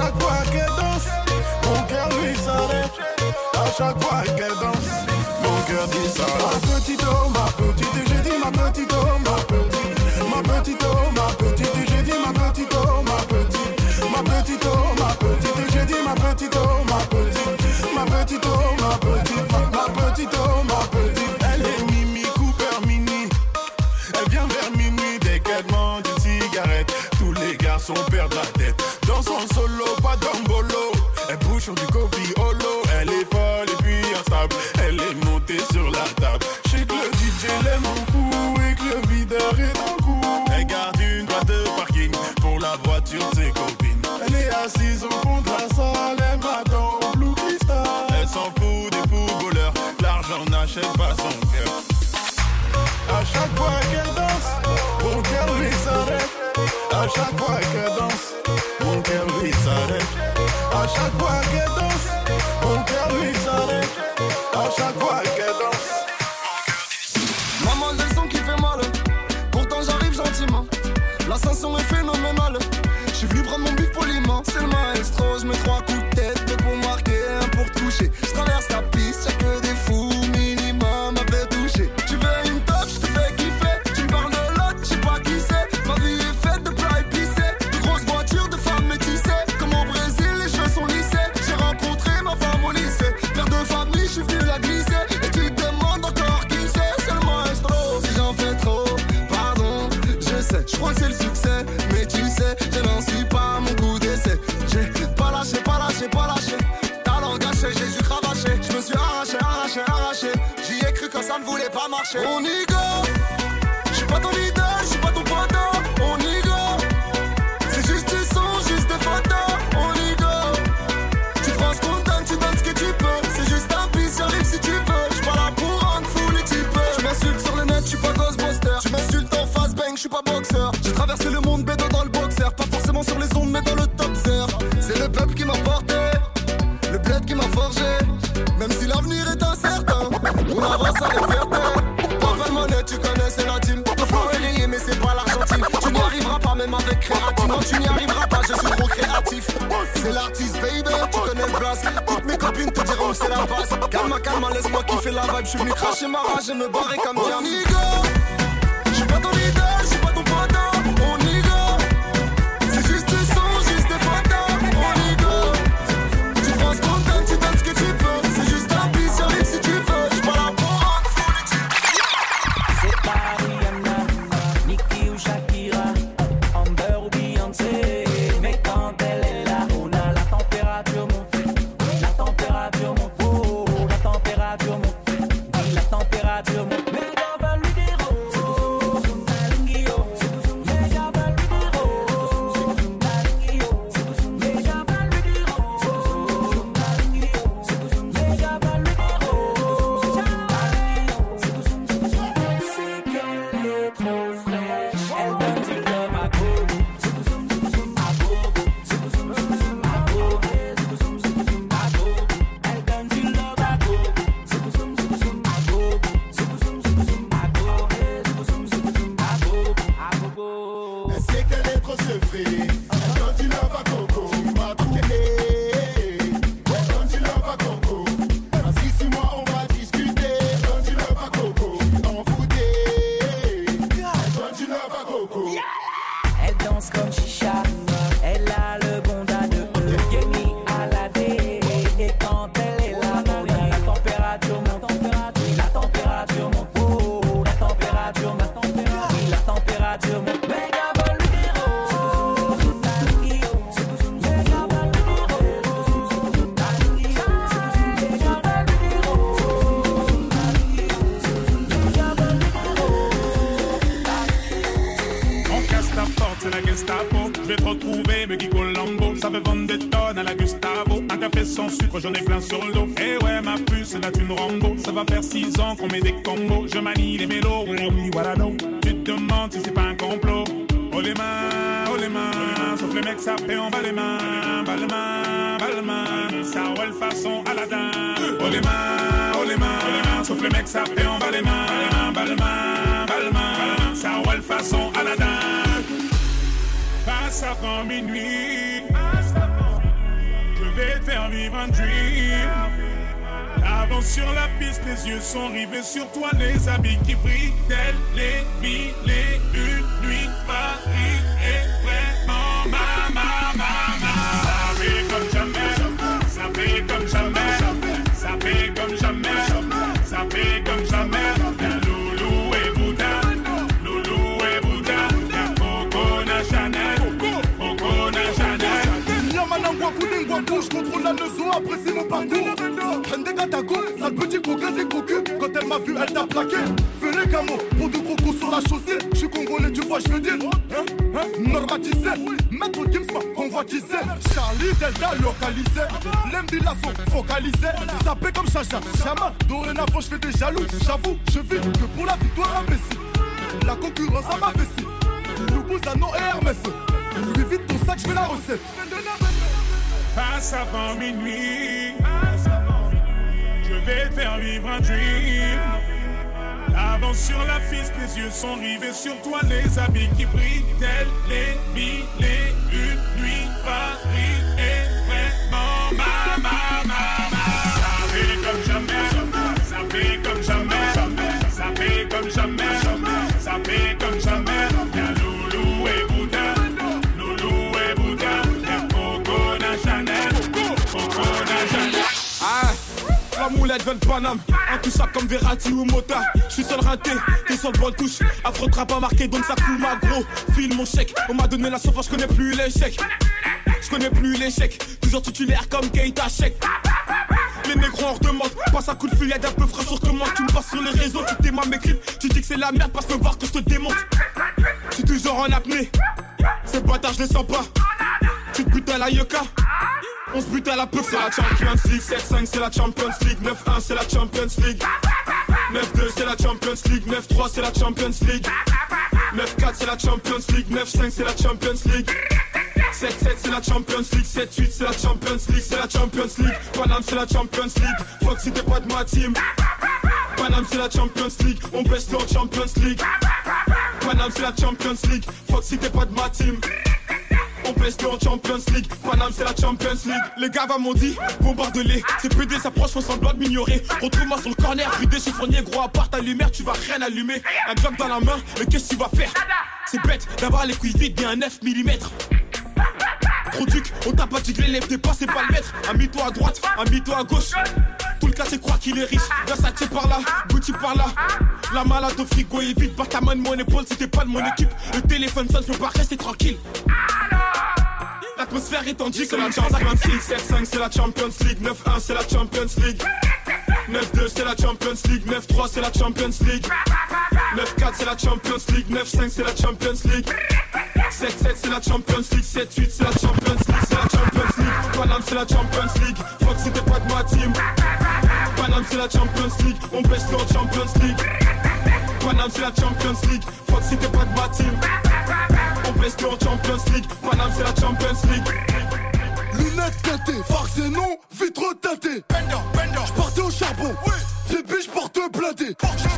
chaque fois qu'elle danse, mon cœur lui s'arrête. À chaque fois qu'elle danse, mon cœur dit s'arrête. Ma petite oh, ma petite, j'ai dit ma petite oh, ma petite. Ma petite oh, ma petite, j'ai dit ma petite oh, ma petite. Ma petite oh, ma petite, j'ai dit ma petite oh, ma petite. Ma petite petite, ma petite ma petite. Oh, chaque fois que danse, mon cœur lui s'arrête. À chaque fois que danse, mon cœur lui s'arrête. À chaque fois qu'elle danse. ça ma seule fierté. Nouvelle monnaie, tu connais, c'est la team. Te faut briller, mais c'est pas l'Argentine. Tu n'y arriveras pas, même avec créatif. Non, tu n'y arriveras pas, je suis trop créatif. C'est l'artiste, baby, tu connais le blast. Toutes mes copines te diront que c'est la base. Calme, calme, laisse-moi kiffer la vibe. Je suis venu cracher ma rage et me barrer comme bien. Je suis pas ton leader, mecs ça fait en bas les mains, bas les mains, bas les mains, ça roule façon Aladdin. Oh les mains, oh les mains, oh les mains, sauf fait en bas les mains, bas les mains, bas les mains, ça roule façon Aladdin. Passe avant minuit, je vais te faire vivre un dream. Avance sur la piste, les yeux sont rivés sur toi, les habits qui brillent, tels les mille et une nuits. Paris contrôle la leçon, apprécie mon parcours. Prends Katago, sale petit coquin des cocus. Quand elle m'a vu, elle t'a plaqué. Les camos pour gros coups sur la chaussée. Je suis congolais, tu vois, je veux dire. Hein, hein, normatisé, maître Gims convoitisé. Charlie Delta localisé. L'embila sont focalisés. Sapé comme Chacha, Chama. Dorénavant, je fais des jaloux. J'avoue, je vis que pour la victoire imbécile. La concurrence à ma vessie. Loubouzanon et Hermès. Lui vite ton sac, je fais la recette. Passe avant minuit. Je vais faire vivre un dream. Avance sur la piste, les yeux sont rivés sur toi, les habits qui brillent, tels les mille et une nuits. Paris est veut le intouchable comme Verratti ou Mota. Je suis seul raté, t'es sur le bon touche. Affreux pas marqué, donc ça coule ma gros. File mon chèque, on m'a donné la sauvage, je connais plus l'échec. Je connais plus l'échec, toujours titulaire comme Keita Chèque. Les négros en redemande, passe un coup de fil, y'a d'un peu frais sur commande. Tu me passes sur les réseaux, tu t'aimes mes clips. Tu dis que c'est la merde, passe me voir que je te démonte. Je suis toujours en apnée, ces bâtards je les sens pas. Tu te butes à la yoka. On se bute à la peu, c'est la Champions League 7-5 c'est la Champions League 9-1 c'est la Champions League 9-2 c'est la Champions League 9-3 c'est la Champions League 9-4 c'est la Champions League 9-5 c'est la Champions League 7-7 c'est la Champions League 7-8 c'est la Champions League C'est la Champions League Paname c'est la Champions League Fuck si t'es pas de ma team Paname c'est la Champions League On baisse en Champions League Paname c'est la Champions League Fuck si t'es pas de ma team on pèse en Champions League. Paname, c'est la Champions League. Les gars m'ont dit, bombarde-les. C'est PD s'approche, font semblant de m'ignorer. Retrouve-moi sur le corner, vidé chiffonnier, gros, à part ta lumière, tu vas rien allumer. Un globe dans la main, mais qu'est-ce que tu vas faire? C'est bête d'avoir les couilles vides, bien un 9 mm. Produc, on t'a pas dit que l'élève pas, c'est pas le maître. Ami-toi à droite, ami-toi à gauche. Tout le cas, c'est croire qu'il est riche. Versace par là, Gucci par là. La malade au frigo est vide, par ta main de mon épaule, c'était pas de mon équipe. Le téléphone sonne, je peux pas rester tranquille. L'atmosphère est tendue, c'est la Champions League 7-5 c'est la Champions League 9-1 c'est la Champions League 9-2 c'est la Champions League 9-3 c'est la Champions League 9-4 c'est la Champions League 9-5 c'est la Champions League 7-7 c'est la Champions League 7-8 c'est la Champions League C'est la Champions League Paname c'est la Champions League Fuck t'es pas de ma team Paname c'est la Champions League On baisse en Champions League Paname c'est la Champions League Fuck t'es pas de ma team On baisse en Champions League Paname c'est la Champions League Lunettes teintées, farce et non, vitre teintée. J'partais au charbon, j'ai puis j'porte blindé.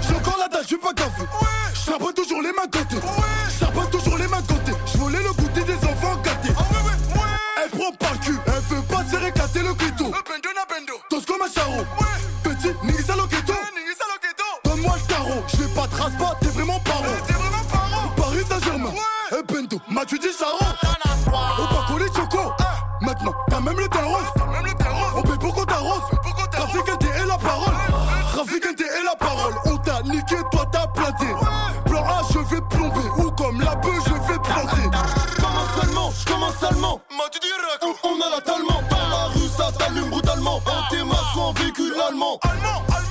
J'ai encore la dalle, j'suis pas gavé. J'charbonne toujours les mains côté. J'charbonne toujours les mains côté. J'volais le goûter des enfants gâtés. Elle prend par le cul, elle veut pas serrer gâter le clito. Tous comme un charreau. Petit, nigga lo ghetto. Donne-moi le tarot, j'vais pas te rasse pas, t'es vraiment paro. Paris Saint-Germain, et Bendo, m'as-tu dit On, a l'atalement. Dans la rue, ça t'allume brutalement. En tes en véhicule allemand.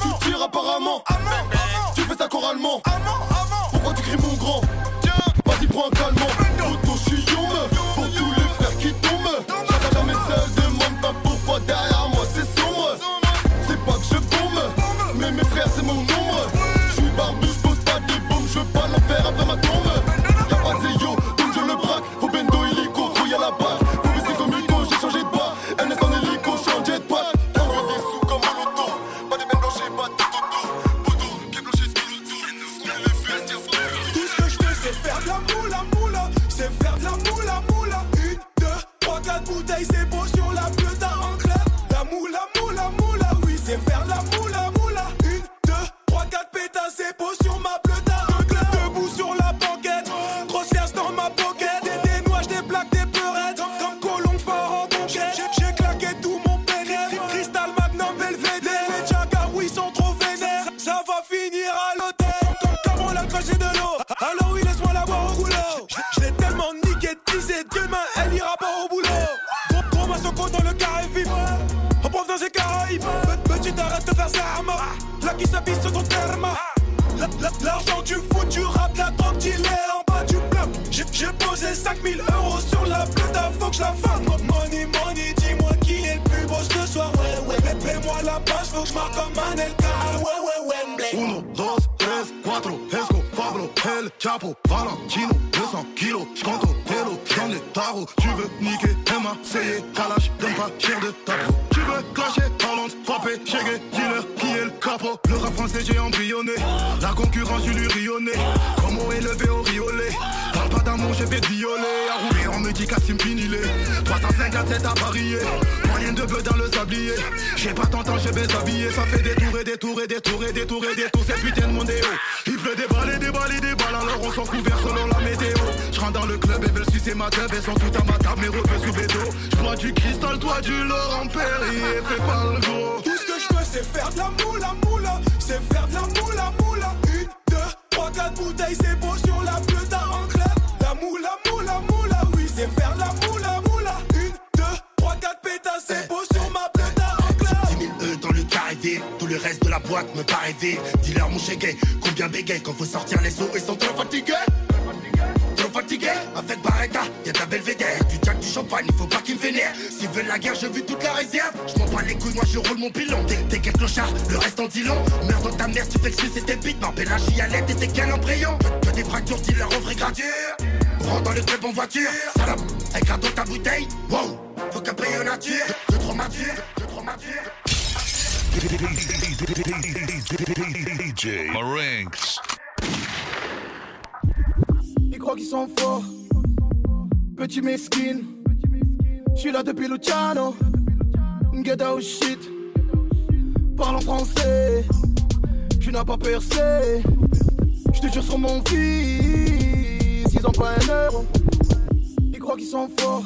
Tu tires apparemment. Tu fais ça choralement. Pourquoi tout le reste de la boîte me paraît vide. Dis-leur mon chégué, combien bégaye quand faut sortir les seaux, ils sont trop fatigués. Trop fatigués, avec Barretta, y'a de la belvédère, du jack, du champagne, il faut pas qu'ils me vénèrent. S'ils veulent la guerre, je vis toute la réserve. Je m'en bats les couilles, moi je roule mon pilon. T'es t'es quel clochard, le reste en dit long. Merde dans ta mère, tu fais que tes bites, m'appelle la chialette et t'es qu'un embryon. Que des fractures, dis-leur en vraie gradure. Rentre dans le club en voiture, salope, dans ta bouteille. Wow, faut qu'un paye nature, de trop mature, de trop mature. DJ Marinx. Ils croient qu'ils sont forts. Petit mesquine. J'suis là depuis Luciano. Get out shit. Parle en français. Tu n'as pas percé. J'te jure sur mon fils. Ils ont pas un euro. Ils croient qu'ils sont forts.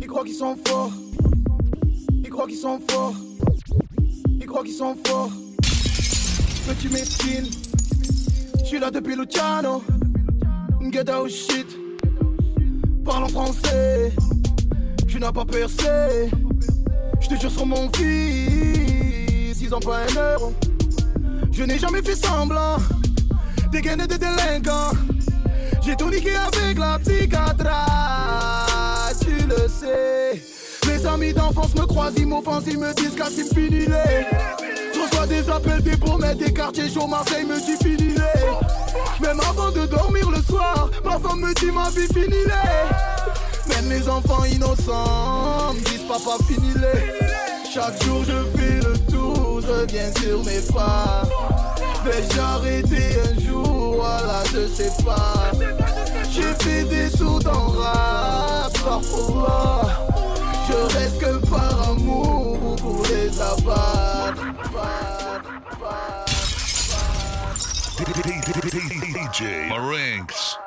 Ils croient qu'ils sont forts. Ils croient qu'ils sont forts. Croient qu'ils sont forts. Petit mesquine. J'suis là depuis Luciano. Get out shit. Parle en français. Tu n'as pas percé. J'te jure sur mon fils. Ils ont pas un euro. Je n'ai jamais fait semblant. Des gaines de délinquants. J'ai tout niqué avec la psychiatre. Tu le sais. Mes amis d'enfance me croisent, ils m'offensent, ils me disent Cassim finilé. Je reçois des appels, des promesses, des quartiers chauds, Marseille me dit finilé. Même avant de dormir le soir, ma femme me dit ma vie finilé. Même mes enfants innocents me disent papa finilé. Chaque jour je fais le tour, je reviens sur mes pas. Vais-je arrêter un jour, voilà je sais pas. J'ai fait des sauts dans rap, parfois. Je reste que par amour pour les abattre. DJ Marinx.